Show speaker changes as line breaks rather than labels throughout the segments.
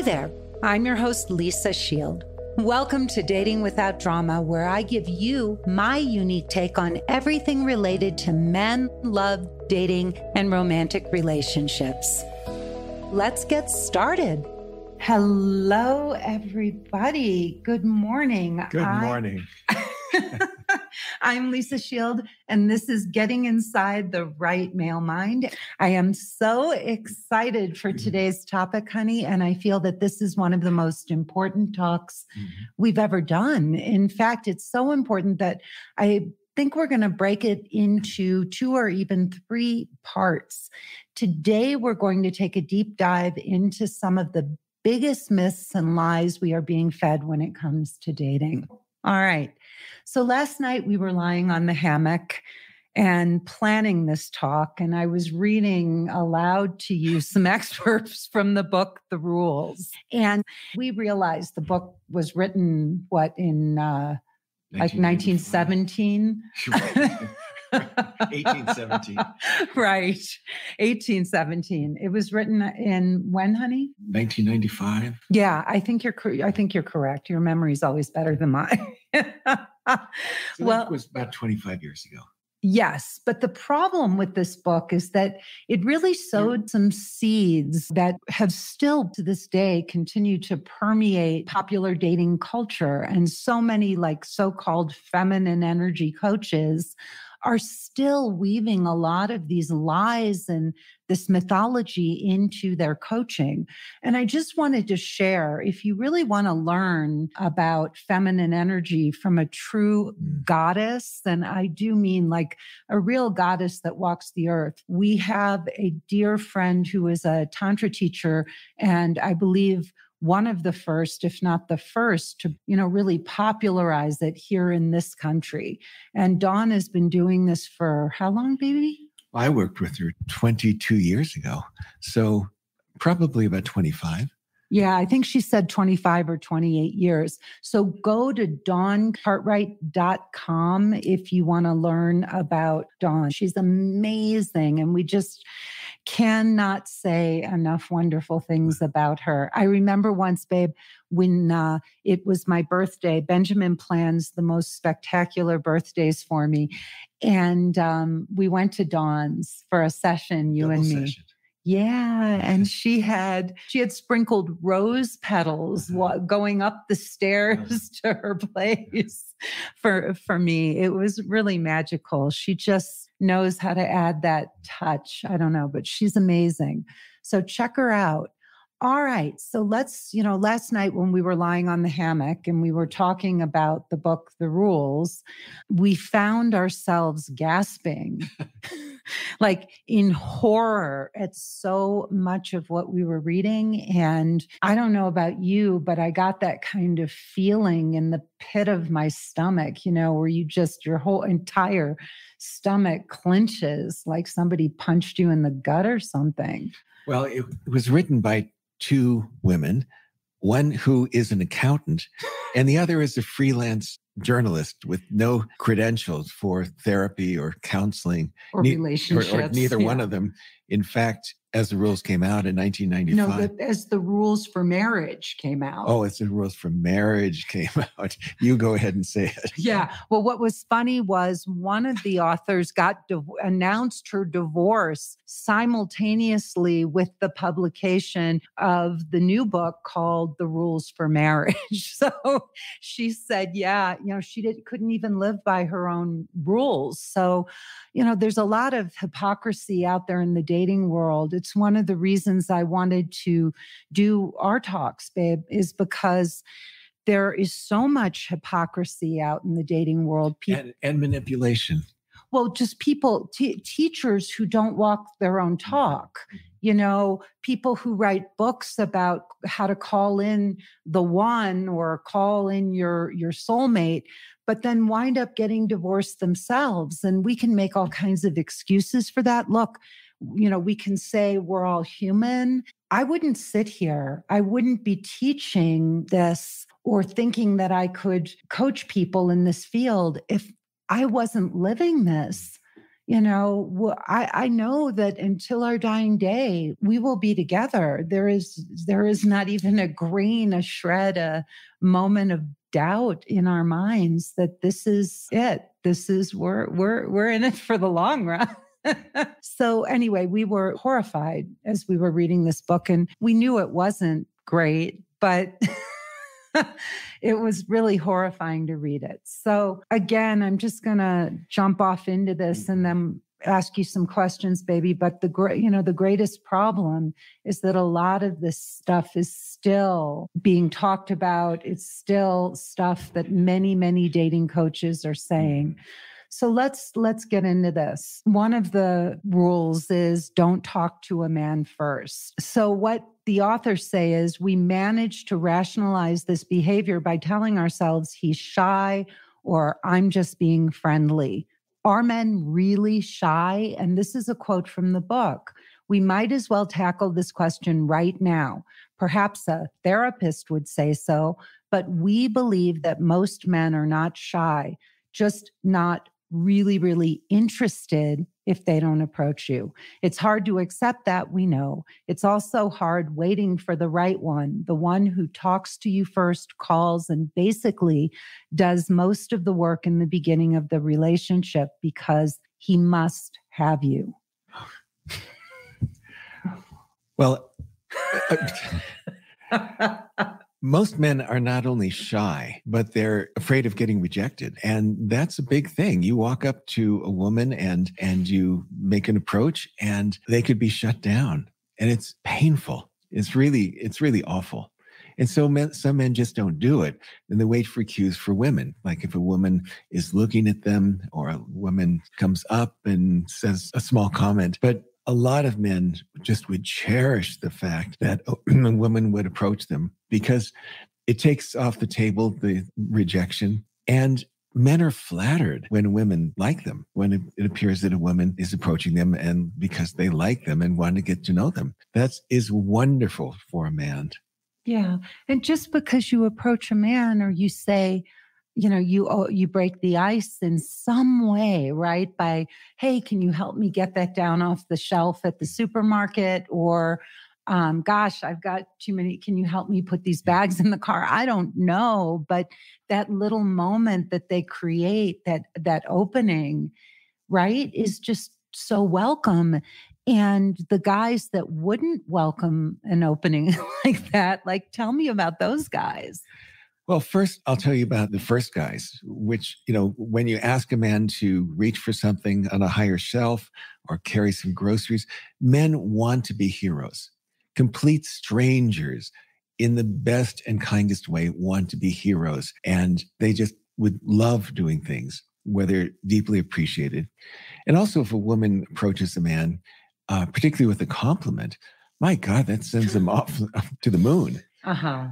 Hi there. I'm your host, Lisa Shield. Welcome to Dating Without Drama, where I give you my unique take on everything related to men, love, dating, and romantic relationships. Let's get started. Hello, everybody. Good morning.
Good morning.
I- I'm Lisa Shield, and this is Getting Inside the Right Male Mind. I am so excited for
Mhm.
today's topic, honey, and I feel that this is one of the most important talks
Mhm.
we've ever done. In fact, it's so important that I think we're going to break it into two or even three parts. Today, we're going to take a deep dive into some of the biggest myths and lies we are being fed when it comes to dating. All right. So last night we were lying on the hammock and planning this talk, and I was reading aloud to you some excerpts from the book, The Rules. And we realized the book was written, what, in uh, like 1917?
1817.
right. 1817. It was written in when, honey?
1995.
Yeah, I think you're I think you're correct. Your memory is always better than mine.
So
Well-
that was about 25 years ago.
yes, but the problem with this book is that it really sowed some seeds that have still to this day continue to permeate popular dating culture and so many like so-called feminine energy coaches are still weaving a lot of these lies and this mythology into their coaching. And I just wanted to share if you really want to learn about feminine energy from a true
Mm.
goddess, and I do mean like a real goddess that walks the earth, we have a dear friend who is a Tantra teacher, and I believe one of the first, if not the first, to you know really popularize it here in this country. And Dawn has been doing this for how long, baby?
I worked with her 22 years ago. So probably about 25.
Yeah, I think she said 25 or 28 years. So go to dawncartwright.com if you want to learn about Dawn. She's amazing. And we just cannot say enough wonderful things about her. I remember once, babe, when uh, it was my birthday, Benjamin plans the most spectacular birthdays for me. And um, we went to Dawn's for a session, you
Double
and me.
session.
Yeah, and she had she had sprinkled rose petals wa- going up the stairs to her place for for me. It was really magical. She just knows how to add that touch. I don't know, but she's amazing. So check her out. All right. So let's, you know, last night when we were lying on the hammock and we were talking about the book, The Rules, we found ourselves gasping, like in horror at so much of what we were reading. And I don't know about you, but I got that kind of feeling in the pit of my stomach, you know, where you just, your whole entire stomach clenches like somebody punched you in the gut or something.
Well, it, was written by two women, one who is an accountant, and the other is a freelance journalist with no credentials for therapy or counseling,
Or
Ne-
relationships.
or neither one of them. In fact, as the rules came out in
No,
1995.
the, as the rules for marriage came out.
Oh, it's the rules for marriage came out. You go ahead and say it.
Yeah. Well, what was funny was one of the authors got div- announced her divorce simultaneously with the publication of the new book called The Rules for Marriage. So she said, yeah, you know, she did, couldn't even live by her own rules. So, you know, there's a lot of hypocrisy out there in the dating world. It's one of the reasons I wanted to do our talks, babe, is because there is so much hypocrisy out in the dating world. People,
And, and manipulation.
well, just people, t- teachers who don't walk their own mm-hmm, talk, mm-hmm. you know, people who write books about how to call in the one or call in your your soulmate, but then wind up getting divorced themselves. And we can make all kinds of excuses for that. Look, you know, we can say we're all human. I wouldn't sit here. I wouldn't be teaching this or thinking that I could coach people in this field if I wasn't living this. you know I, I know that until our dying day we will be together there is there is not even a grain a shred a moment of doubt in our minds that this is it. This is we're we're we're in it for the long run. So anyway we were horrified as we were reading this book and we knew it wasn't great but it was really horrifying to read it. So, again, I'm just going to jump off into this and mm-hmm. then ask you some questions baby but the great you know the greatest problem is that a lot of this stuff is still being talked about it's still stuff that many many dating coaches are saying mm-hmm. so let's let's get into this. One of the rules is don't talk to a man first. So what the authors say is we manage to rationalize this behavior by telling ourselves he's shy or I'm just being friendly. Are men really shy? And this is a quote from the book. We might as well tackle this question right now. Perhaps a therapist would say so, but we believe that most men are not shy, just not really, really interested if they don't approach you. It's hard to accept that, we know. It's also hard waiting for the right one, the one who talks to you first, calls, and basically does most of the work in the beginning of the relationship because he must have you.
Well, most men are not only shy, but they're afraid of getting rejected. And that's a big thing. You walk up to a woman and and you make an approach and they could be shut down. And it's painful. It's really, it's really awful. And so men, some men just don't do it. And they wait for cues for women. Like if a woman is looking at them or a woman comes up and says a small comment, but a lot of men just would cherish the fact that a woman would approach them because it takes off the table the rejection and men are flattered when women like them when it, appears that a woman is approaching them and because they like them and want to get to know them. That is wonderful for a man.
Yeah and just because you approach a man or you say you know you oh, you break the ice in some way right? By hey can you help me get that down off the shelf at the supermarket? Or um, gosh i've got too many can you help me put these bags in the car? I don't know but that little moment that they create that that opening right is just so welcome. And the guys that wouldn't welcome an opening like that like tell me about those guys
well, first, I'll tell you about the first guys, which, you know, when you ask a man to reach for something on a higher shelf or carry some groceries, men want to be heroes. Complete strangers, in the best and kindest way, want to be heroes. And they just would love doing things where they're deeply appreciated. And also, if a woman approaches a man, uh, particularly with a compliment, my God, that sends them off to the moon. Uh huh.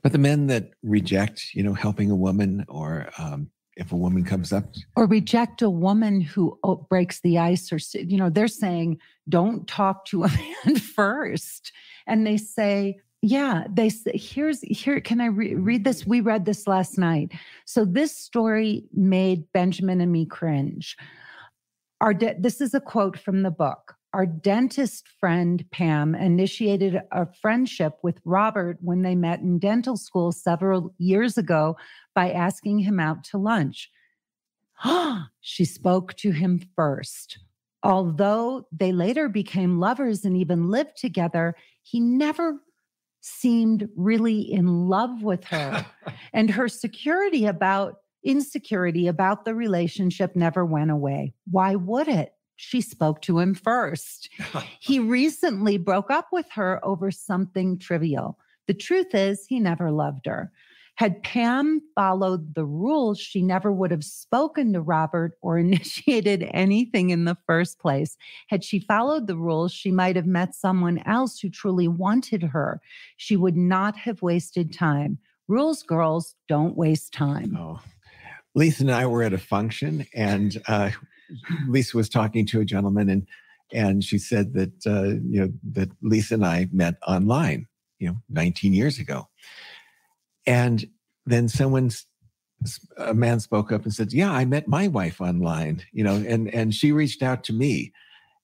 But the men that reject, you know, helping a woman or um, if a woman comes up
or reject a woman who breaks the ice or you know they're saying don't talk to a man first. And they say yeah they say here's here can i re- read this? We read this last night. So this story made benjamin and me cringe. Our de- this is a quote from the book our dentist friend Pam initiated a friendship with Robert when they met in dental school several years ago by asking him out to lunch. she spoke to him first. Although they later became lovers and even lived together, he never seemed really in love with her. and her security about insecurity about the relationship never went away. Why would it? She spoke to him first. he recently broke up with her over something trivial. The truth is, he never loved her. Had Pam followed the rules, she never would have spoken to Robert or initiated anything in the first place. Had she followed the rules, she might have met someone else who truly wanted her. She would not have wasted time. Rules girls don't waste time. Oh.
Lisa and I were at a function, and uh, Lisa was talking to a gentleman and and she said that uh, you know that Lisa and I met online, you know, 19 years ago. And then someone a man spoke up and said, "Yeah, I met my wife online, you know, and and she reached out to me."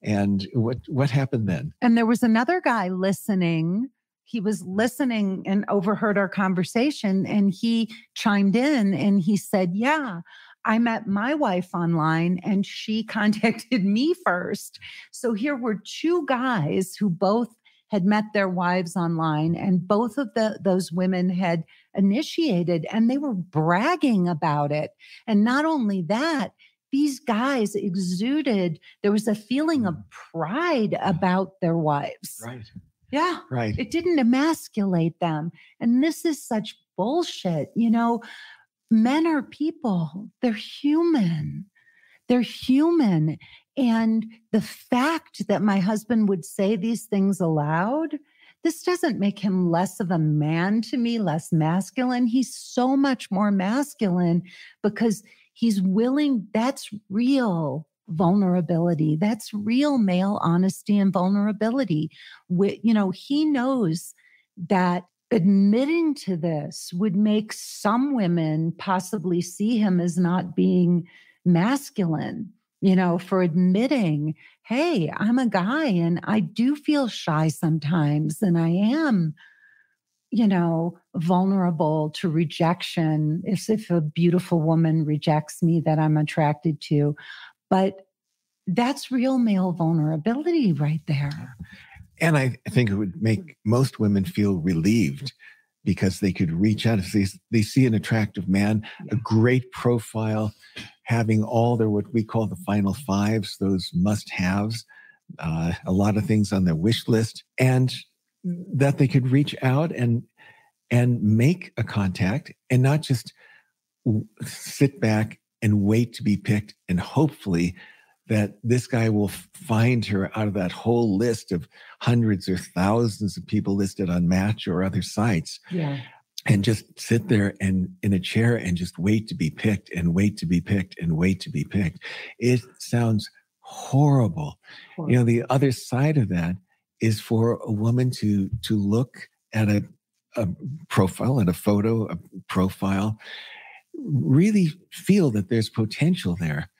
And what what happened then?
And there was another guy listening. He was listening and overheard our conversation, and he chimed in and he said, "Yeah." I met my wife online and she contacted me first. So here were two guys who both had met their wives online and both of the, those women had initiated and they were bragging about it. And not only that, these guys exuded, there was a feeling of mm. pride about their wives.
Right.
Yeah.
Right.
It didn't emasculate them. And this is such bullshit. You know, men are people, they're human. They're human. And the fact that my husband would say these things aloud, this doesn't make him less of a man to me, less masculine. He's so much more masculine because he's willing, that's real vulnerability. That's real male honesty and vulnerability. You know, he knows that admitting to this would make some women possibly see him as not being masculine you know, for admitting, hey, I'm a guy and I do feel shy sometimes and I am, you know, vulnerable to rejection if, if a beautiful woman rejects me that I'm attracted to. But that's real male vulnerability right there.
And I think it would make most women feel relieved because they could reach out if they, they see an attractive man, a great profile, having all their what we call the final fives, those must haves, uh, a lot of things on their wish list, and that they could reach out and and make a contact and not just sit back and wait to be picked and hopefully that this guy will find her out of that whole list of hundreds or thousands of people listed on Match or other sites.
Yeah.
And just sit there and in a chair and just wait to be picked and wait to be picked and wait to be picked. It sounds horrible. horrible. You know, the other side of that is for a woman to to look at a, a profile, at a photo, a profile, really feel that there's potential there.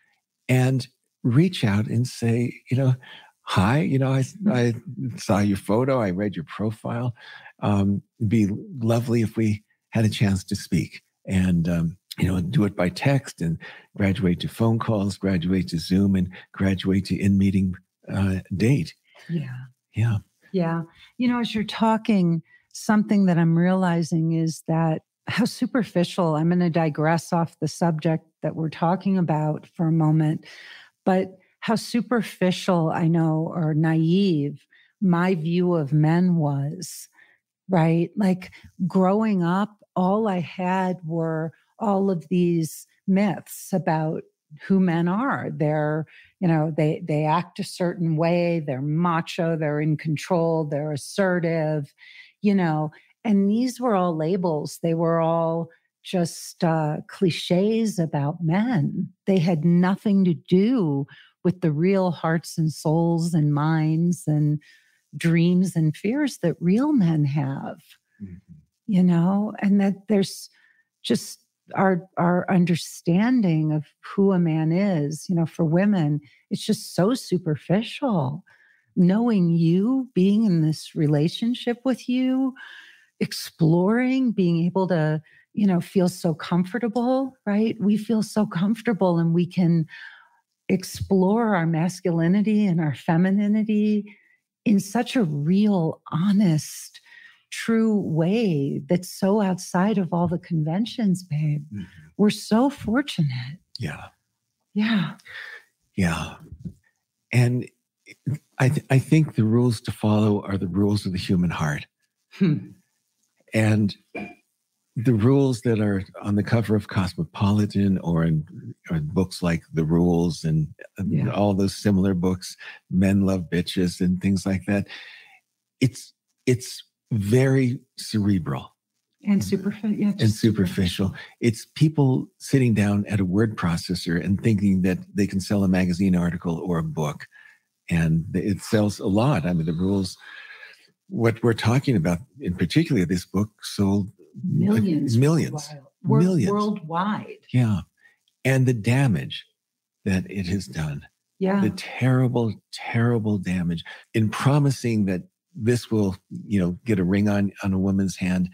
And reach out and say, you know, hi, you know, I, mm-hmm. I saw your photo, I read your profile. Um, it'd be lovely if we had a chance to speak and, um, you know, do it by text and graduate to phone calls, graduate to Zoom, and graduate to in meeting uh, date.
Yeah.
Yeah.
Yeah. You know, as you're talking, something that I'm realizing is that how superficial, I'm going to digress off the subject that we're talking about for a moment but how superficial I know or naive my view of men was, right? Like growing up, all I had were all of these myths about who men are. They're, you know, they they act a certain way, they're macho, they're in control, they're assertive, you know, and these were all labels. They were all just uh, cliches about men. They had nothing to do with the real hearts and souls and minds and dreams and fears that real men have. Mm-hmm. You know, and that there's just our our understanding of who a man is, you know, for women, it's just so superficial. Knowing you, being in this relationship with you, exploring, being able to you know, feel so comfortable, right? We feel so comfortable and we can explore our masculinity and our femininity in such a real, honest, true way that's so outside of all the conventions, babe. Mm-hmm. We're so fortunate.
Yeah.
Yeah.
Yeah. And I, th- I think the rules to follow are the rules of the human heart. Hmm. And the rules that are on the cover of Cosmopolitan or in, or books like The Rules and, yeah. all those similar books, Men Love Bitches and things like that. It's it's very cerebral
and superficial. Yeah,
and superficial. It's people sitting down at a word processor and thinking that they can sell a magazine article or a book, and it sells a lot. I mean, the rules. What we're talking about, in particular, this book sold
millions
millions millions.
worldwide.
Yeah. And the damage that it has done.
Yeah.
The terrible, terrible damage in promising that this will, you know, get a ring on, on a woman's hand.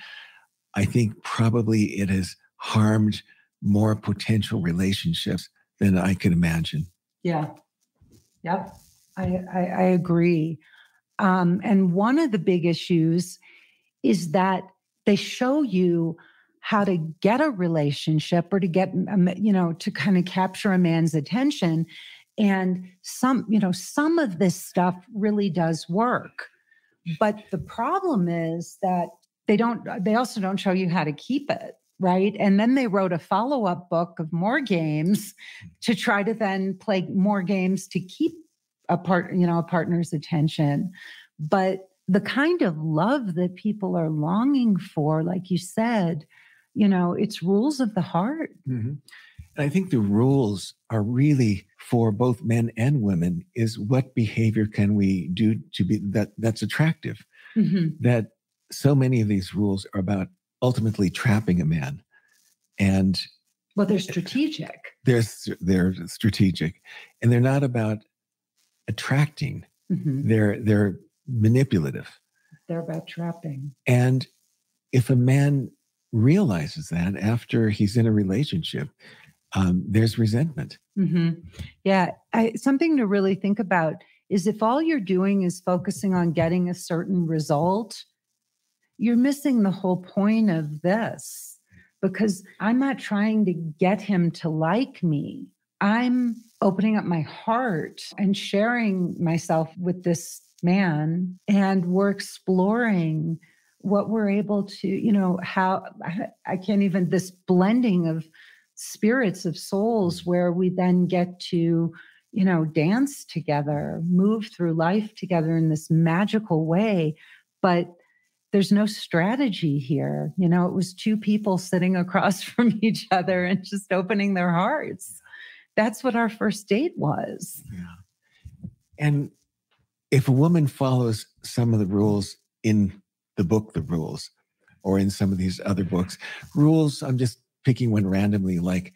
I think probably it has harmed more potential relationships than I could imagine.
Yeah. Yep. I, I, I agree. Um, and one of the big issues is that they show you how to get a relationship or to get, you know, to kind of capture a man's attention. And some, you know, some of this stuff really does work. But the problem is that they don't, uh, they also don't show you how to keep it right? And then they wrote a follow up book of more games mm. to try to then play more games to keep a part, you know, a partner's attention. But the kind of love that people are longing for, like you said, you know, it's rules of the heart.
Mm-hmm. And I think the rules are really for both men and women is what behavior can we do to be that that's attractive? Mm-hmm. That so many of these rules are about ultimately trapping a man. And
well, they're strategic.
They're they're strategic. And they're not about attracting. Mm-hmm. They're they're manipulative.
They're about trapping.
And if a man realizes that after he's in a relationship, um, there's resentment.
Mm-hmm. Yeah. I, something to really think about is if all you're doing is focusing on getting a certain result, you're missing the whole point of this because I'm not trying to get him to like me. I'm opening up my heart and sharing myself with this man, and we're exploring what we're able to, you know, how I can't even, this blending of spirits of souls where we then get to, you know, dance together, move through life together in this magical way. But there's no strategy here. You know, it was two people sitting across from each other and just opening their hearts. That's what our first date was.
Yeah. And if a woman follows some of the rules in the book The Rules or in some of these other books. Rules, I'm just picking one randomly, like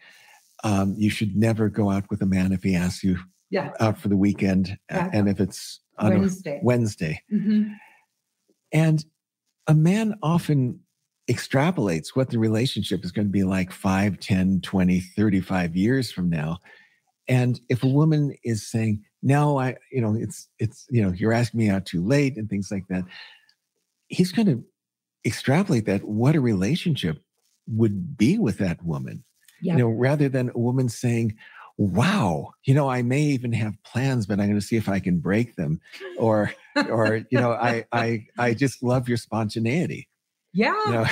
um, you should never go out with a man if he asks you
yeah.
out for the weekend and if it's
on Wednesday.
Wednesday. Mm-hmm. And a man often extrapolates what the relationship is going to be like 5, 10, 20, 35 years from now. And if a woman is saying, no, I, you know, it's, it's, you know, you're asking me out too late and things like that, he's going to extrapolate that what a relationship would be with that woman. Yep. You know, rather than a woman saying, wow, you know, I may even have plans, but I'm going to see if I can break them. Or, or, you know, I, I, I just love your spontaneity.
Yeah.
You know,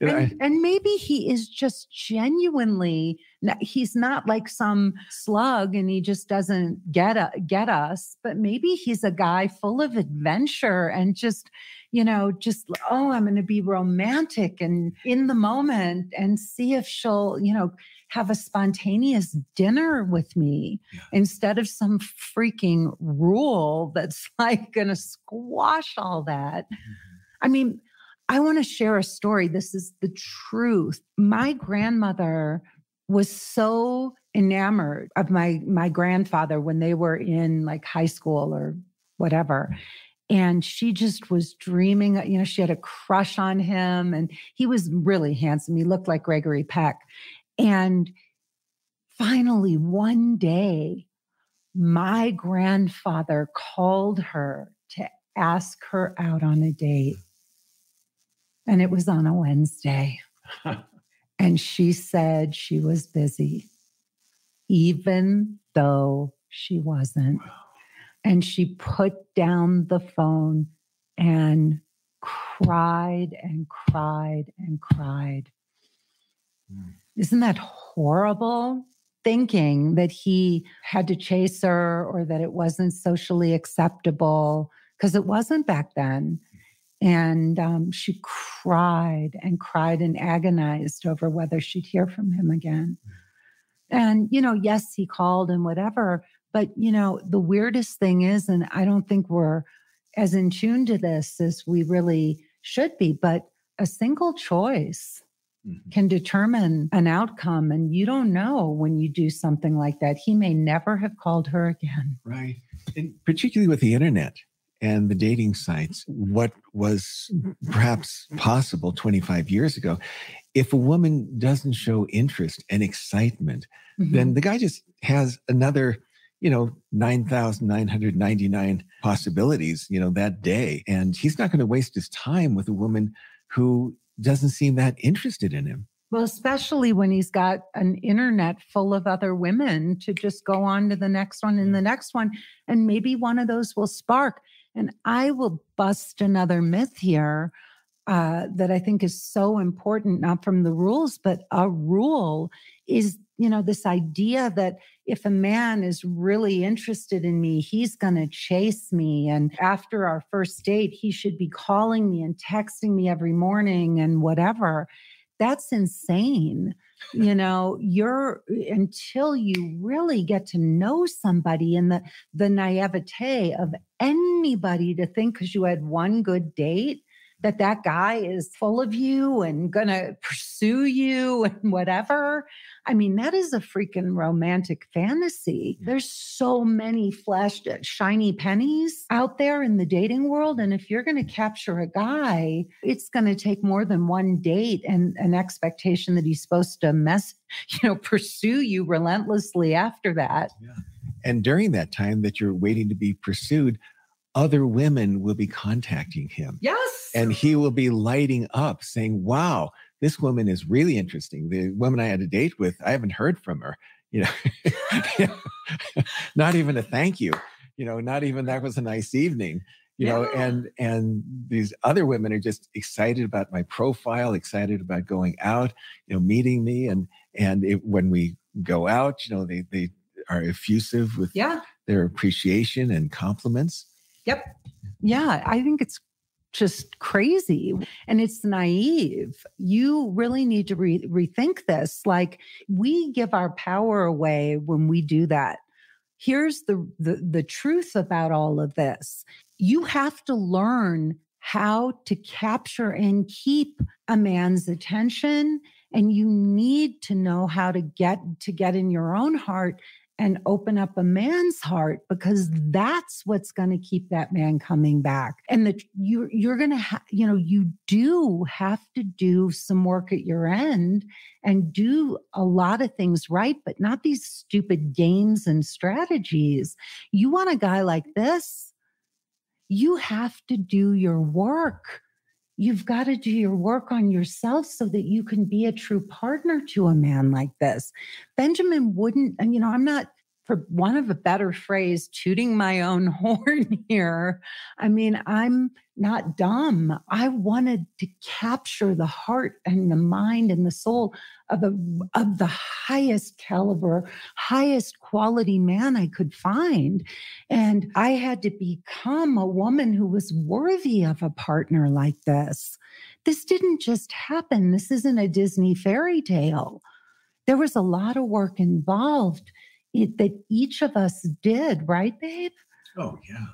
and, and, maybe he is just genuinely he's not like some slug and he just doesn't get a, get us but maybe he's a guy full of adventure and just you know just oh i'm going to be romantic and in the moment and see if she'll you know have a spontaneous dinner with me yeah. instead of some freaking rule that's like going to squash all that mm-hmm. i mean I want to share a story. This is the truth. My grandmother was so enamored of my my grandfather when they were in like high school or whatever and she just was dreaming you know she had a crush on him and he was really handsome he looked like gregory peck and finally one day my grandfather called her to ask her out on a date and it was on a Wednesday. and she said she was busy, even though she wasn't. And she put down the phone and cried and cried and cried. Mm. Isn't that horrible? Thinking that he had to chase her or that it wasn't socially acceptable, because it wasn't back then. And um, she cried and cried and agonized over whether she'd hear from him again. And, you know, yes, he called and whatever. But, you know, the weirdest thing is, and I don't think we're as in tune to this as we really should be, but a single choice mm-hmm. can determine an outcome. And you don't know when you do something like that. He may never have called her again.
Right. And particularly with the internet and the dating sites, what was perhaps possible 25 years ago, if a woman doesn't show interest and excitement, mm-hmm. then the guy just has another you know 9999 possibilities you know that day and he's not going to waste his time with a woman who doesn't seem that interested in him
well, especially when he's got an internet full of other women to just go on to the next one and the next one. And maybe one of those will spark. And I will bust another myth here uh, that I think is so important, not from the rules, but a rule is, you know, this idea that if a man is really interested in me, he's going to chase me. And after our first date, he should be calling me and texting me every morning and whatever. That's insane. You know, you're until you really get to know somebody and the the naivete of anybody to think because you had one good date that that guy is full of you and going to pursue you and whatever. I mean, that is a freaking romantic fantasy. There's so many flashed uh, shiny pennies out there in the dating world. And if you're going to capture a guy, it's going to take more than one date and an expectation that he's supposed to mess, you know, pursue you relentlessly after that. Yeah.
And during that time that you're waiting to be pursued, other women will be contacting him.
Yes.
And he will be lighting up saying, wow, this woman is really interesting. The woman I had a date with, I haven't heard from her. You know, not even a thank you. You know, not even that was a nice evening. You yeah. know, and and these other women are just excited about my profile, excited about going out, you know, meeting me, and and it, when we go out, you know, they they are effusive with
yeah.
their appreciation and compliments.
Yep. Yeah, I think it's just crazy and it's naive. You really need to re- rethink this. Like we give our power away when we do that. Here's the, the the truth about all of this. You have to learn how to capture and keep a man's attention and you need to know how to get to get in your own heart and open up a man's heart because that's what's going to keep that man coming back. And that you you're going to ha- you know you do have to do some work at your end and do a lot of things right but not these stupid games and strategies. You want a guy like this you have to do your work You've got to do your work on yourself so that you can be a true partner to a man like this. Benjamin wouldn't, and you know, I'm not for one of a better phrase, tooting my own horn here. I mean, I'm not dumb. I wanted to capture the heart and the mind and the soul of a of the highest caliber, highest quality man I could find. And I had to become a woman who was worthy of a partner like this. This didn't just happen. This isn't a Disney fairy tale. There was a lot of work involved it, that each of us did, right, babe?
Oh, yeah.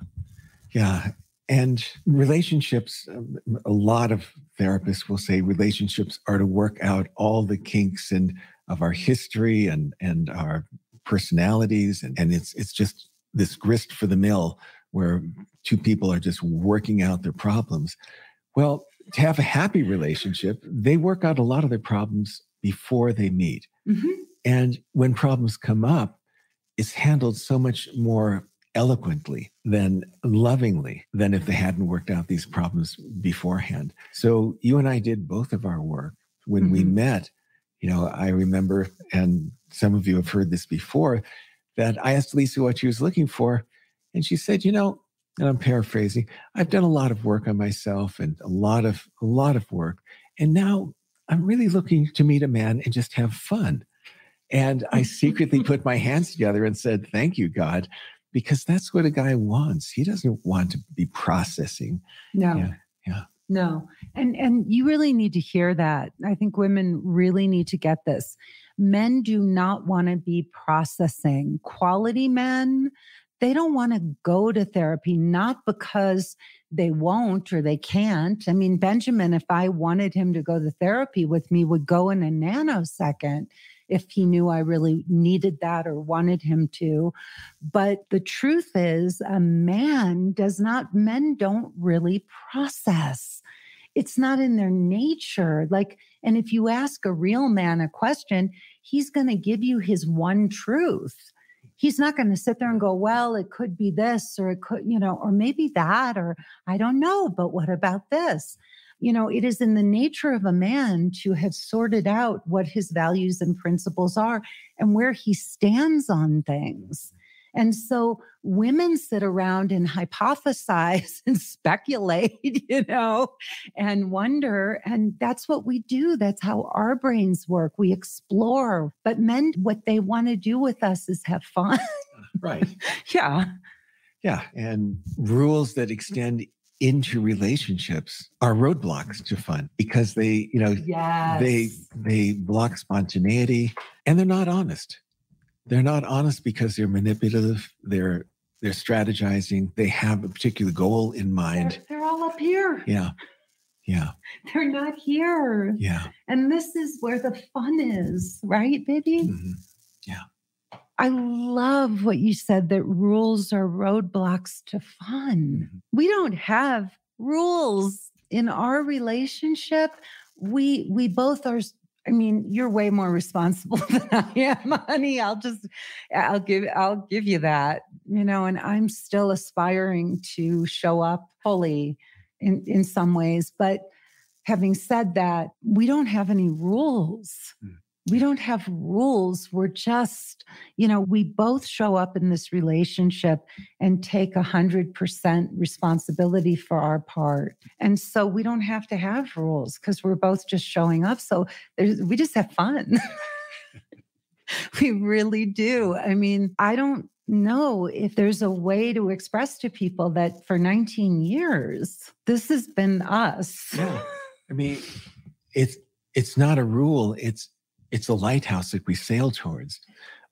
Yeah. And relationships, um, a lot of therapists will say relationships are to work out all the kinks and of our history and, and our personalities. And, and it's, it's just this grist for the mill where two people are just working out their problems. Well, to have a happy relationship, they work out a lot of their problems before they meet. Mm-hmm. And when problems come up, is handled so much more eloquently than lovingly than if they hadn't worked out these problems beforehand. So you and I did both of our work when mm-hmm. we met. You know, I remember, and some of you have heard this before, that I asked Lisa what she was looking for. And she said, you know, and I'm paraphrasing, I've done a lot of work on myself and a lot of a lot of work. And now I'm really looking to meet a man and just have fun. And I secretly put my hands together and said, Thank you, God, because that's what a guy wants. He doesn't want to be processing.
No.
Yeah. yeah.
No. And and you really need to hear that. I think women really need to get this. Men do not want to be processing. Quality men, they don't want to go to therapy not because they won't or they can't. I mean, Benjamin, if I wanted him to go to therapy with me, would go in a nanosecond if he knew I really needed that or wanted him to. But the truth is, a man does not, men don't really process. It's not in their nature. Like, and if you ask a real man a question, he's going to give you his one truth he's not going to sit there and go, well, it could be this or it could, you know, or maybe that, or I don't know, but what about this? You know, it is in the nature of a man to have sorted out what his values and principles are and where he stands on things. And so women sit around and hypothesize and speculate, you know, and wonder. And that's what we do. That's how our brains work. We explore. But men, what they want to do with us is have fun.
Uh, right.
yeah.
Yeah. And rules that extend into relationships are roadblocks to fun because they, you know,
yes.
they they block spontaneity and they're not honest. They're not honest because they're manipulative. They're they're strategizing. They have a particular goal in mind.
They're, they're all up here.
Yeah. Yeah.
They're not here.
Yeah.
And this is where the fun is, right, baby?
Mm-hmm. Yeah.
I love what you said that rules are roadblocks to fun.
Mm-hmm.
We don't have rules in our relationship. We we both are I mean, you're way more responsible than I am, honey. I'll just, I'll give, I'll give you that, you know, and I'm still aspiring to show up fully in, in some ways. But having said that, we don't have any rules. Mm we don't have rules. We're just, you know, we both show up in this relationship and take a hundred percent responsibility for our part. And so we don't have to have rules because we're both just showing up. So we just have fun. we really do. I mean, I don't know if there's a way to express to people that for 19 years, this has been us.
Yeah. I mean, it's, it's not a rule. It's it's a lighthouse that we sail towards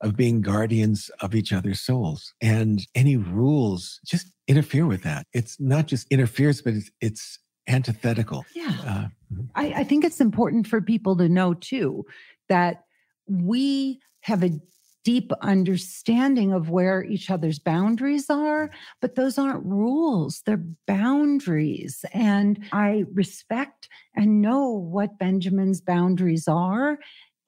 of being guardians of each other's souls. And any rules just interfere with that. It's not just interferes, but it's, it's antithetical.
Yeah. Uh, mm-hmm. I, I think it's important for people to know too that we have a deep understanding of where each other's boundaries are, but those aren't rules, they're boundaries. And I respect and know what Benjamin's boundaries are.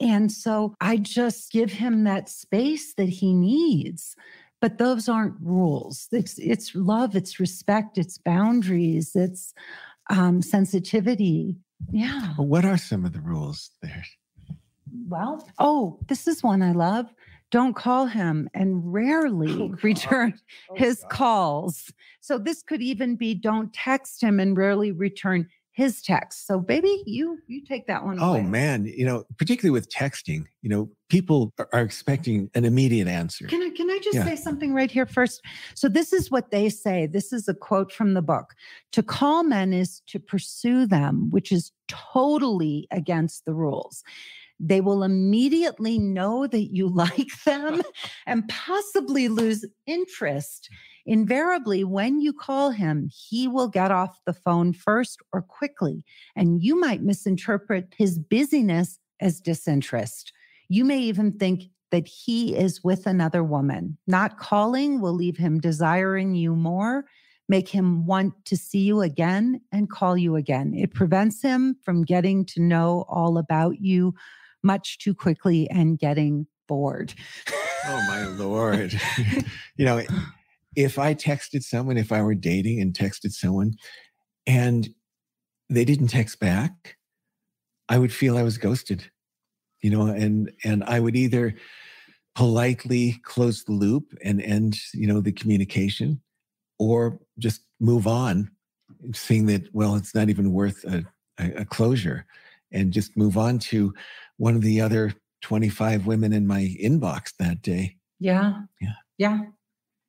And so I just give him that space that he needs. But those aren't rules. It's, it's love, it's respect, it's boundaries, it's um, sensitivity. Yeah.
Well, what are some of the rules there?
Well, oh, this is one I love. Don't call him and rarely oh, return oh, his God. calls. So this could even be don't text him and rarely return his text. So baby, you you take that one.
Oh away. man, you know, particularly with texting, you know, people are expecting an immediate answer.
Can I can I just yeah. say something right here first? So this is what they say. This is a quote from the book. To call men is to pursue them, which is totally against the rules. They will immediately know that you like them and possibly lose interest Invariably, when you call him, he will get off the phone first or quickly, and you might misinterpret his busyness as disinterest. You may even think that he is with another woman. Not calling will leave him desiring you more, make him want to see you again and call you again. It prevents him from getting to know all about you much too quickly and getting bored.
oh, my Lord. you know, if I texted someone, if I were dating and texted someone and they didn't text back, I would feel I was ghosted, you know, and and I would either politely close the loop and end, you know, the communication or just move on, seeing that, well, it's not even worth a, a closure and just move on to one of the other 25 women in my inbox that day.
Yeah.
Yeah.
Yeah.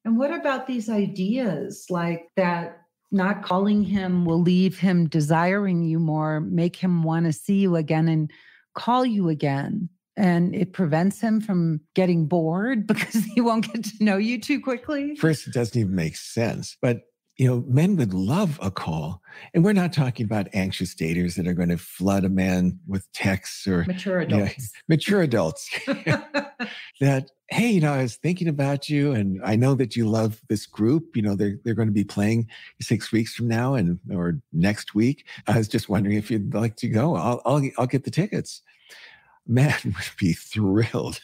And what about these ideas like that not calling him will leave him desiring you more, make him want to see you again and call you again? And it prevents him from getting bored because he won't get to know you too quickly.
First, it doesn't even make sense. But you know, men would love a call. And we're not talking about anxious daters that are going to flood a man with texts or
mature adults.
mature adults. that, hey, you know, I was thinking about you and I know that you love this group. You know, they're they're going to be playing six weeks from now and or next week. I was just wondering if you'd like to go. I'll I'll, I'll get the tickets. Man would be thrilled.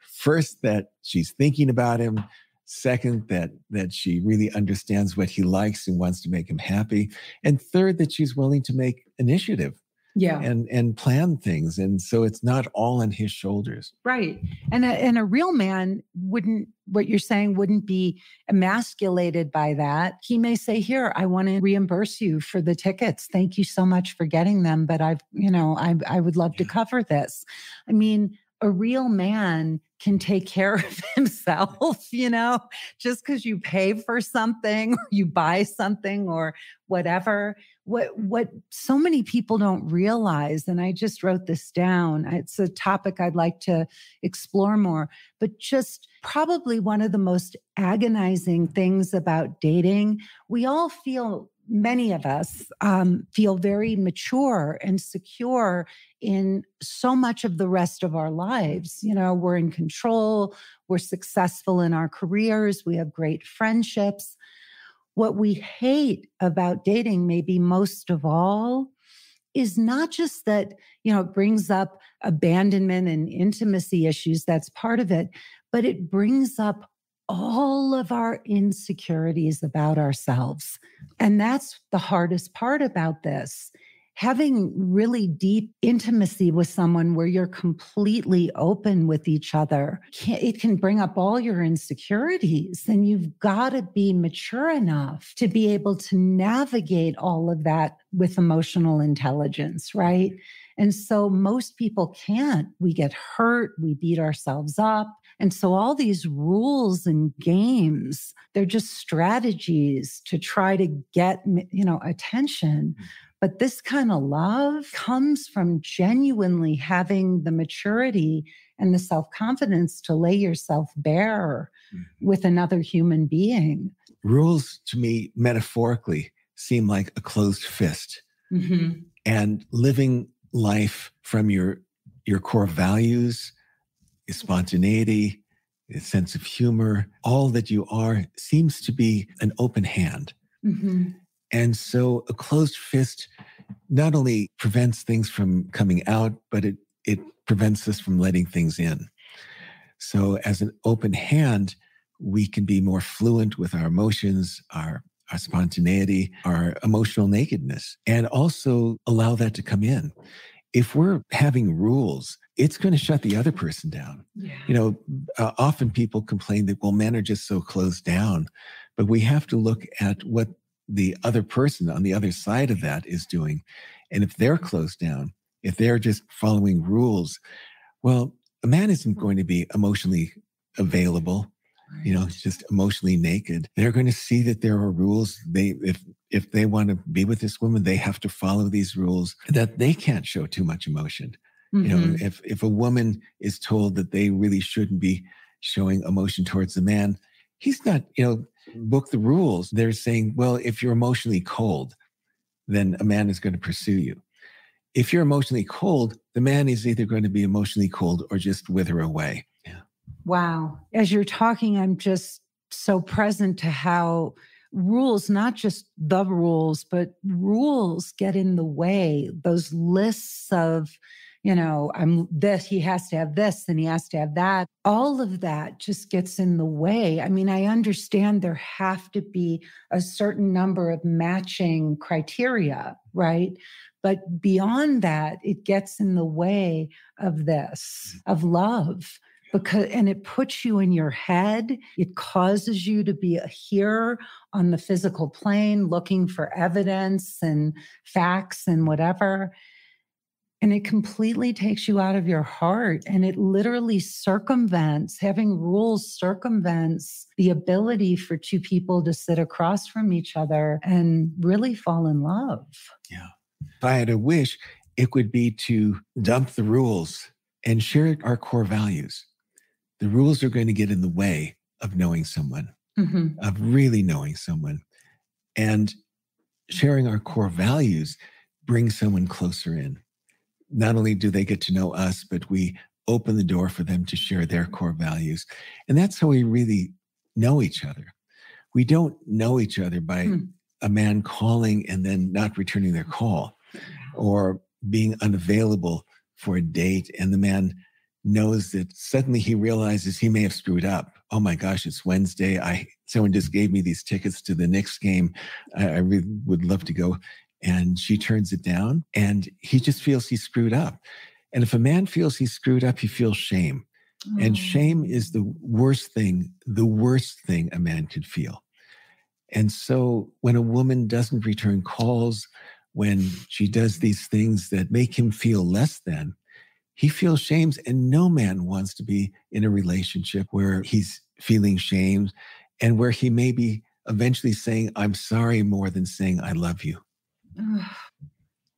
First, that she's thinking about him second that that she really understands what he likes and wants to make him happy and third that she's willing to make initiative
yeah.
and and plan things and so it's not all on his shoulders.
Right and a, and a real man wouldn't what you're saying wouldn't be emasculated by that. He may say here i want to reimburse you for the tickets. Thank you so much for getting them but i've you know i, I would love yeah. to cover this. I mean a real man can take care of himself, you know, just because you pay for something or you buy something or whatever. What what so many people don't realize, and I just wrote this down. It's a topic I'd like to explore more, but just probably one of the most agonizing things about dating. We all feel many of us um, feel very mature and secure in so much of the rest of our lives. You know, we're in control, we're successful in our careers, we have great friendships. What we hate about dating, maybe most of all, is not just that, you know, it brings up abandonment and intimacy issues, that's part of it, but it brings up all of our insecurities about ourselves. And that's the hardest part about this. Having really deep intimacy with someone where you're completely open with each other, it can bring up all your insecurities. And you've got to be mature enough to be able to navigate all of that with emotional intelligence, right? And so most people can't. We get hurt, we beat ourselves up. And so all these rules and games, they're just strategies to try to get, you know, attention. Mm. But this kind of love comes from genuinely having the maturity and the self confidence to lay yourself bare mm-hmm. with another human being.
Rules to me, metaphorically, seem like a closed fist. Mm-hmm. And living life from your your core values spontaneity, a sense of humor, all that you are seems to be an open hand. Mm-hmm. And so a closed fist not only prevents things from coming out, but it, it prevents us from letting things in. So as an open hand, we can be more fluent with our emotions, our our spontaneity, our emotional nakedness, and also allow that to come in. If we're having rules it's going to shut the other person down. Yeah. You know, uh, often people complain that, well, men are just so closed down, but we have to look at what the other person on the other side of that is doing. And if they're closed down, if they're just following rules, well, a man isn't going to be emotionally available. Right. You know, just emotionally naked. They're going to see that there are rules. They, if if they want to be with this woman, they have to follow these rules. That they can't show too much emotion. Mm-hmm. You know, mm-hmm. if if a woman is told that they really shouldn't be showing emotion towards the man, he's not, you know, book the rules. They're saying, well, if you're emotionally cold, then a man is going to pursue you. If you're emotionally cold, the man is either going to be emotionally cold or just wither away. Yeah.
Wow. As you're talking, I'm just so present to how rules, not just the rules, but rules get in the way. Those lists of you know, I'm this, he has to have this and he has to have that. All of that just gets in the way. I mean, I understand there have to be a certain number of matching criteria, right? But beyond that, it gets in the way of this, mm. of love because and it puts you in your head it causes you to be here on the physical plane looking for evidence and facts and whatever and it completely takes you out of your heart and it literally circumvents having rules circumvents the ability for two people to sit across from each other and really fall in love
yeah if i had a wish it would be to dump the rules and share our core values the rules are going to get in the way of knowing someone mm-hmm. of really knowing someone. And sharing our core values brings someone closer in. Not only do they get to know us, but we open the door for them to share their mm-hmm. core values. And that's how we really know each other. We don't know each other by hmm. a man calling and then not returning their mm-hmm. call or being unavailable for a date and the man knows that suddenly he realizes he may have screwed up. Oh my gosh, it's Wednesday. I someone just mm-hmm. gave me these tickets to the Knicks game. I, I really would love to go. And she turns it down and he just feels he screwed up. And if a man feels he's screwed up, he feels shame. Oh. And shame mm. is the worst thing, the worst thing a man could feel. And so when a woman doesn't return calls, when she does these things that make him feel less than, he feels shamed. And no man wants to be in a relationship where he's feeling shamed and where he may be eventually saying, I'm sorry more than saying, I love you.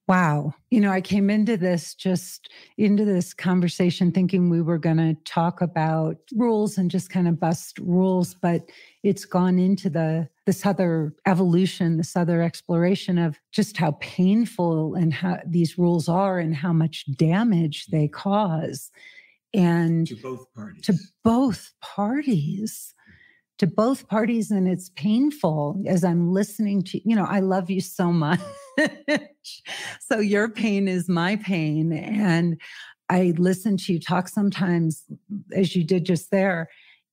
Wow. You know, I came into this just into this conversation thinking we were going to talk about rules and just kind of bust rules, but it's gone into the this other evolution, this other exploration of just how painful and how these rules are and how much damage they mm-hmm. cause. And
to both parties.
To both parties to both parties and it's painful as i'm listening to you know i love you so much so your pain is my pain and i listen to you talk sometimes as you did just there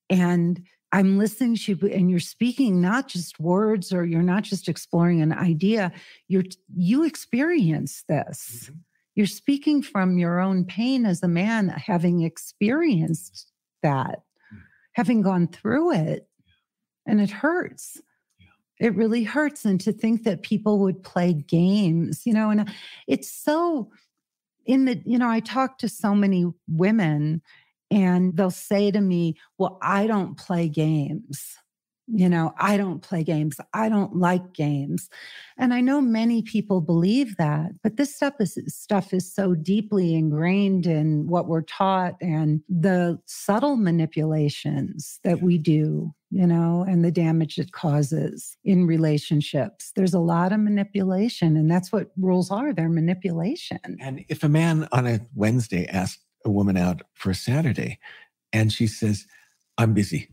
and i'm listening to you and you're speaking not just words or you're not just exploring an idea you're you experience this mm-hmm. you're speaking from your own pain as a man having experienced that mm. having gone through it and it hurts. It really hurts and to think that people would play games you know and uh, it's so in the you know i talk to so many women and they'll say to me well i don't play games you know i don't play games i don't like games. And i know many people believe that but this stuff is stuff is so deeply ingrained in what we're taught and the subtle manipulations that we do you know and the damage it causes in relationships. There's a lot of manipulation and that's what rules are they're manipulation.
And if a man on a wednesday asks a woman out for a saturday and she says i'm busy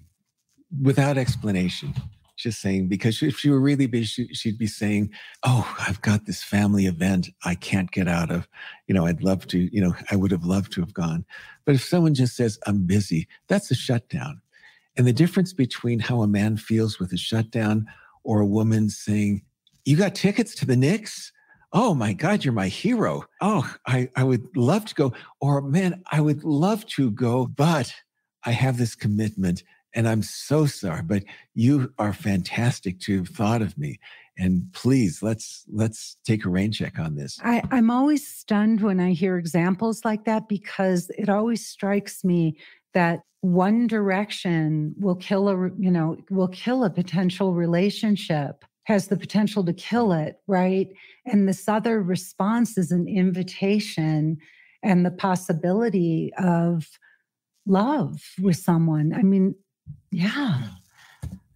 without explanation just saying because if she were really busy she'd be saying oh i've got this family event i can't get out of. You know i'd love to you know i would have loved to have gone. But if someone just says i'm busy that's a shutdown. And the difference between how a man feels with a shutdown or a woman saying you got tickets to the Knicks? Oh my god you're my hero. Oh i i would love to go or man i would love to go but i have this commitment and I'm so sorry, but you are fantastic to have thought of me. And please let's let's take a rain check on this.
I, I'm always stunned when I hear examples like that because it always strikes me that one direction will kill a you know will kill a potential relationship has the potential to kill it right and this other response is an invitation and the possibility of love with someone i mean yeah.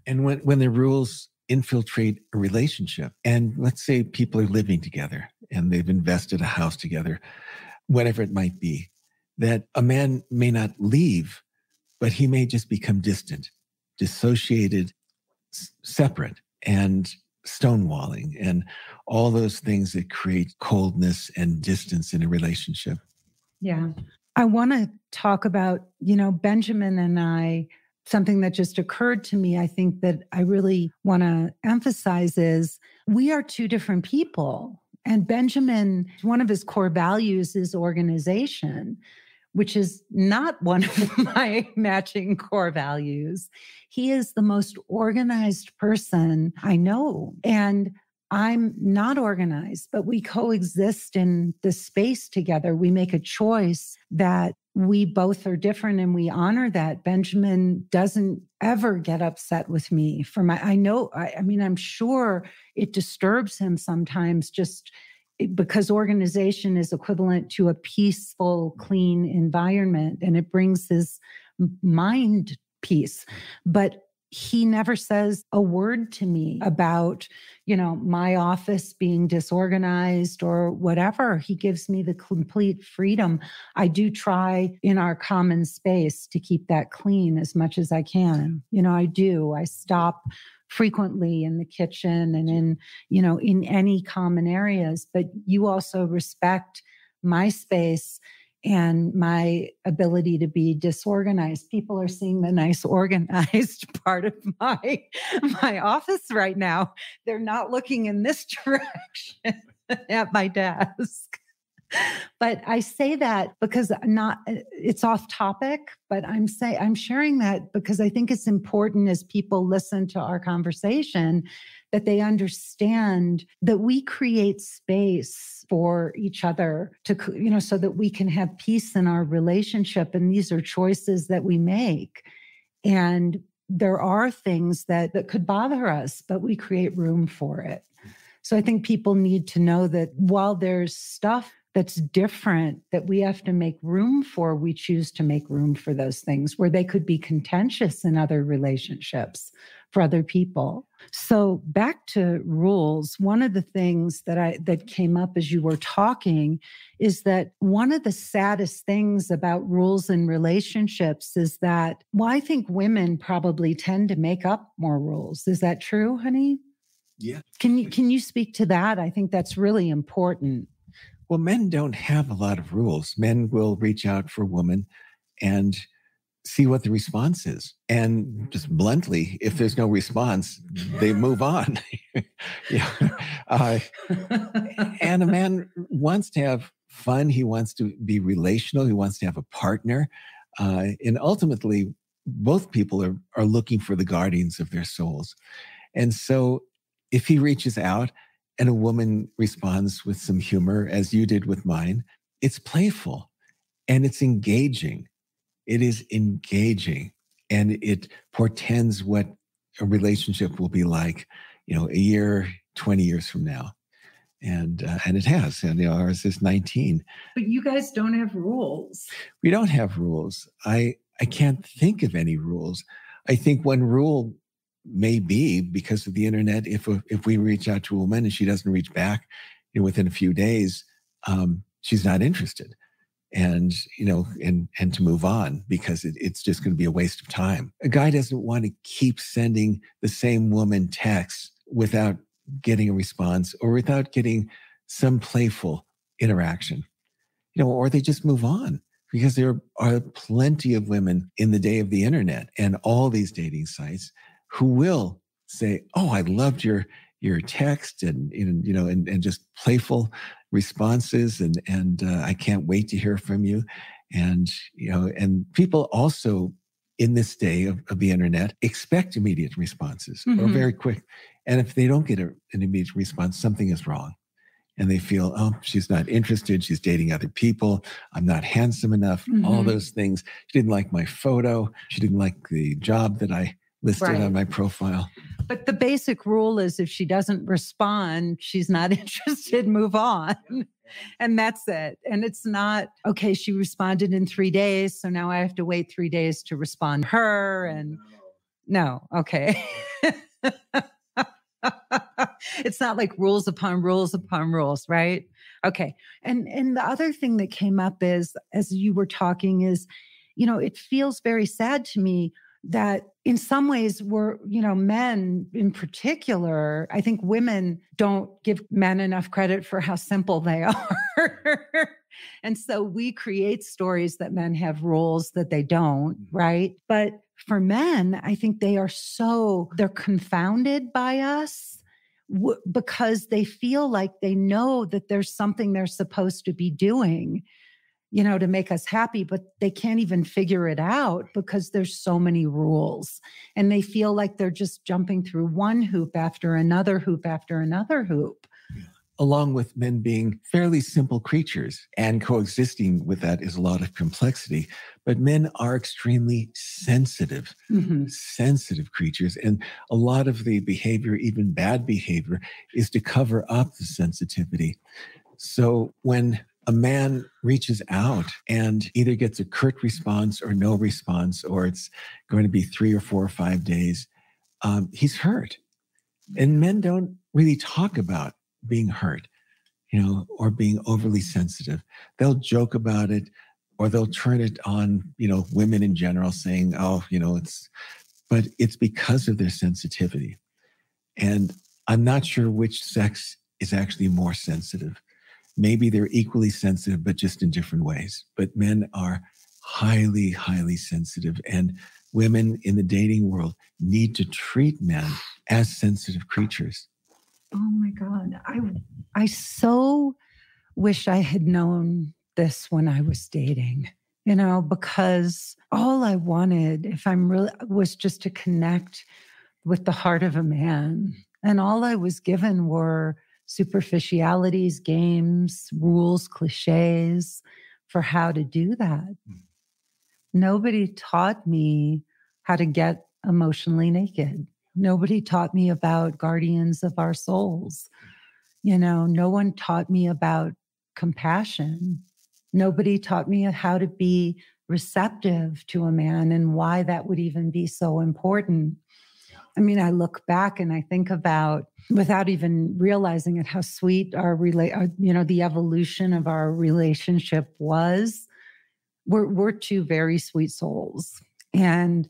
And when, when the rules infiltrate a relationship, and let's say people are living together and they've invested a house together, whatever it might be, that a man may not leave, but he may just become distant, dissociated, s- separate, and stonewalling, and all those things that create coldness and distance in a relationship.
Yeah. I want to talk about, you know, Benjamin and I something that just occurred to me, I think that I really want to emphasize is we are two different people. And Benjamin, one of his core values is organization, which is not one of my matching core values. He is the most organized person I know. And I'm not organized, but we coexist in this space together. We make a choice that we both are different and we honor that. Benjamin doesn't ever get upset with me for my, I know, I, I mean, I'm sure it disturbs him sometimes just eh, because organization is equivalent to a peaceful, clean environment and it brings his mind peace. But he never says a word to me about, you know, my office being disorganized or whatever. He gives me the complete freedom. I do try in our common space to keep that clean as much as I can. You know, I do. I stop frequently in the kitchen and in, you know, in any common areas, but you also respect my space and my ability to be disorganized. People are seeing the nice organized part of my my office right now. They're not looking in this direction at my desk. But I say that because not uh, it's off topic, but I'm say I'm sharing that because I think it's important as people listen to our conversation that they understand that we create space for each other to, you know, so that we can have peace in our relationship. And these are choices that we make. And there are things that, that could bother us, but we create room for it. So I think people need to know that while there's stuff that's different that we have to make room for, we choose to make room for those things where they could be contentious in other relationships for other people. So back to rules, one of the things that I that came up as you were talking is that one of the saddest things about rules in relationships is that well I think women probably tend to make up more rules. Is that true, honey?
Yeah.
Can you can you speak to that? I think that's really important.
Well, men don't have a lot of rules. Men will reach out for a woman and see what the response is. And just bluntly, if there's no response, they move on. yeah. Uh, and a man wants to have fun. He wants to be relational. He wants to have a partner. Uh, and ultimately, both people are, are looking for the guardians of their souls. And so if he reaches out and a woman responds with some humor, as you did with mine, it's playful and it's engaging it is engaging and it portends what a relationship will be like, you know, a year, 20 years from now. And uh, and it has, and you know, ours is 19.
But you guys don't have rules.
We don't have rules. I I can't think of any rules. I think one rule may be because of the internet. If if we reach out to a woman and she doesn't reach back, you know, within a few days, um, she's not interested and you know and and to move on because it, it's just going to be a waste of time a guy doesn't want to keep sending the same woman texts without getting a response or without getting some playful interaction you know or they just move on because there are plenty of women in the day of the internet and all these dating sites who will say oh i loved your your text and, and you know and, and just playful responses and and uh, I can't wait to hear from you. And you know and people also in this day of, of the internet expect immediate responses mm-hmm. or very quick. And if they don't get a, an immediate response something is wrong. And they feel oh she's not interested. She's dating other people. I'm not handsome enough. Mm-hmm. all those things. She didn't like my photo. She didn't like the job that i listed right. on my profile.
But the basic rule is if she doesn't respond, she's not interested, move on. And that's it. And it's not, okay, she responded in three days. So now I have to wait three days to respond to her. And no, okay. it's not like rules upon rules upon rules, right? Okay. And and the other thing that came up is as you were talking is, you know, it feels very sad to me that in some ways we're you know men in particular i think women don't give men enough credit for how simple they are. And so we create stories that men have rules that they don't mm-hmm. right? But for men i think they are so they're confounded by us w- because they feel like they know that there's something they're supposed to be doing you know, to make us happy, but they can't even figure it out because there's so many rules. And they feel like they're just jumping through one hoop after another hoop after another hoop.
Along with men being fairly simple creatures and coexisting with that is a lot of complexity. But men are extremely sensitive, mm-hmm. sensitive creatures. And a lot of the behavior, even bad behavior, is to cover up the sensitivity. So when a man reaches out and either gets a curt response or no response, or it's going to be three or four or five days, um, he's hurt. And men don't really talk about being hurt, you know, or being overly sensitive. They'll joke about it or they'll turn it on, you know, women in general saying, oh, you know, it's, but it's because of their sensitivity. And I'm not sure which sex is actually more sensitive. Maybe they're equally sensitive, but just in different ways. But men are highly, highly sensitive. And women in the dating world need to treat men as sensitive creatures.
Oh my God. I I so wish I had known this when I was dating, you know, because all I wanted, if I'm really was just to connect with the heart of a man. And all I was given were superficialities, games, rules, cliches for how to do that. Mm. Nobody taught me how to get emotionally naked. Nobody taught me about guardians of our souls. You know, no one taught me about compassion. Nobody taught me how to be receptive to a man and why that would even be so important. I mean, I look back and I think about without even realizing it how sweet our relate uh, you know the evolution of our relationship was. We're we're two very sweet souls and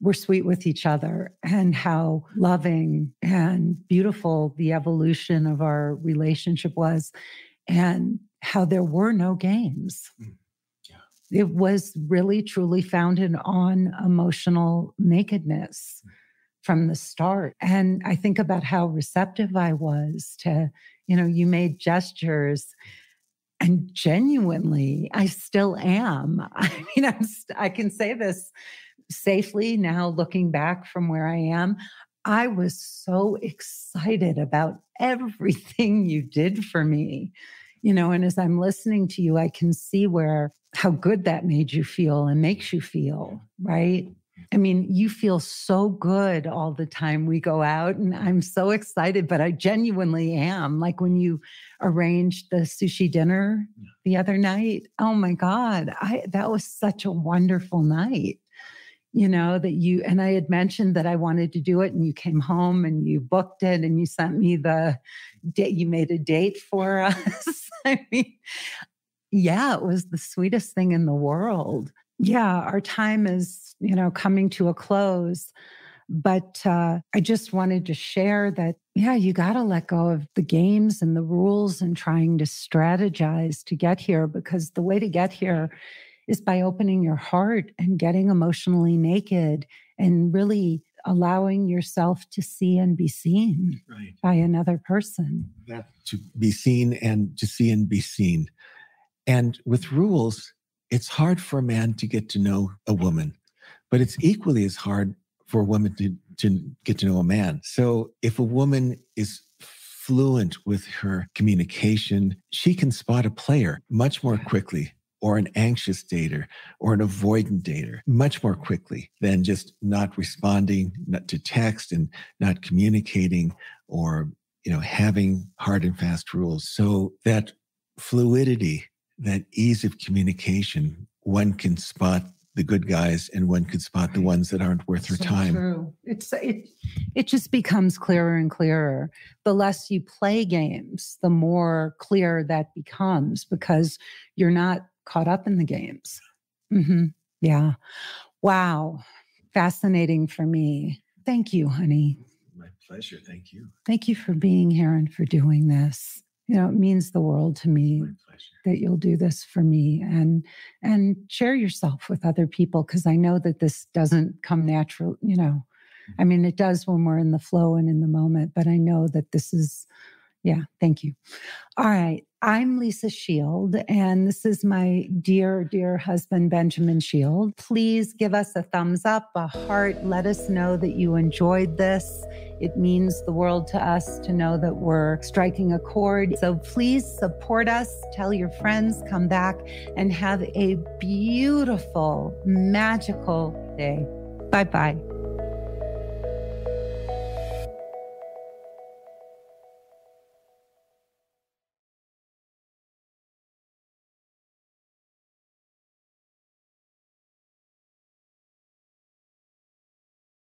we're sweet with each other and how loving and beautiful the evolution of our relationship was and how there were no games. Mm. It was really truly founded on emotional nakedness. Mm from the start. And I think about how receptive I was to, you know, you made gestures and genuinely I still am. I mean, I'm st- I can say this safely now looking back from where I am. I was so excited about everything you did for me. You know, and as I'm listening to you, I can see where how good that made you feel and makes you feel, right? I mean, you feel so good all the time we go out, and I'm so excited, but I genuinely am. Like when you arranged the sushi dinner the other night, oh my God, I that was such a wonderful night. You know, that you and I had mentioned that I wanted to do it, and you came home and you booked it and you sent me the date, you made a date for us. I mean, yeah, it was the sweetest thing in the world yeah, our time is, you know, coming to a close. But uh, I just wanted to share that, yeah, you got to let go of the games and the rules and trying to strategize to get here because the way to get here is by opening your heart and getting emotionally naked and really allowing yourself to see and be seen right. by another person.
That to be seen and to see and be seen. And with rules, it's hard for a man to get to know a woman, but it's equally as hard for a woman to, to get to know a man. So if a woman is fluent with her communication, she can spot a player much more quickly or an anxious dater or an avoidant dater much more quickly than just not responding not to text and not communicating or you know having hard and fast rules so that fluidity that ease of communication, one can spot the good guys and one could spot the ones that aren't worth your so time.
True. It's it it just becomes clearer and clearer. The less you play games, the more clear that becomes because you're not caught up in the games. Mm-hmm. Yeah. Wow. Fascinating for me. Thank you, honey.
My pleasure. Thank you.
Thank you for being here and for doing this. You know, it means the world to me that you'll do this for me and and share yourself with other people because I know that this doesn't come natural, you know. Mm-hmm. I mean, it does when we're in the flow and in the moment, but I know that this is yeah, thank you. All right. I'm Lisa Shield, and this is my dear, dear husband, Benjamin Shield. Please give us a thumbs up, a heart. Let us know that you enjoyed this. It means the world to us to know that we're striking a chord. So please support us, tell your friends, come back, and have a beautiful, magical day. Bye bye.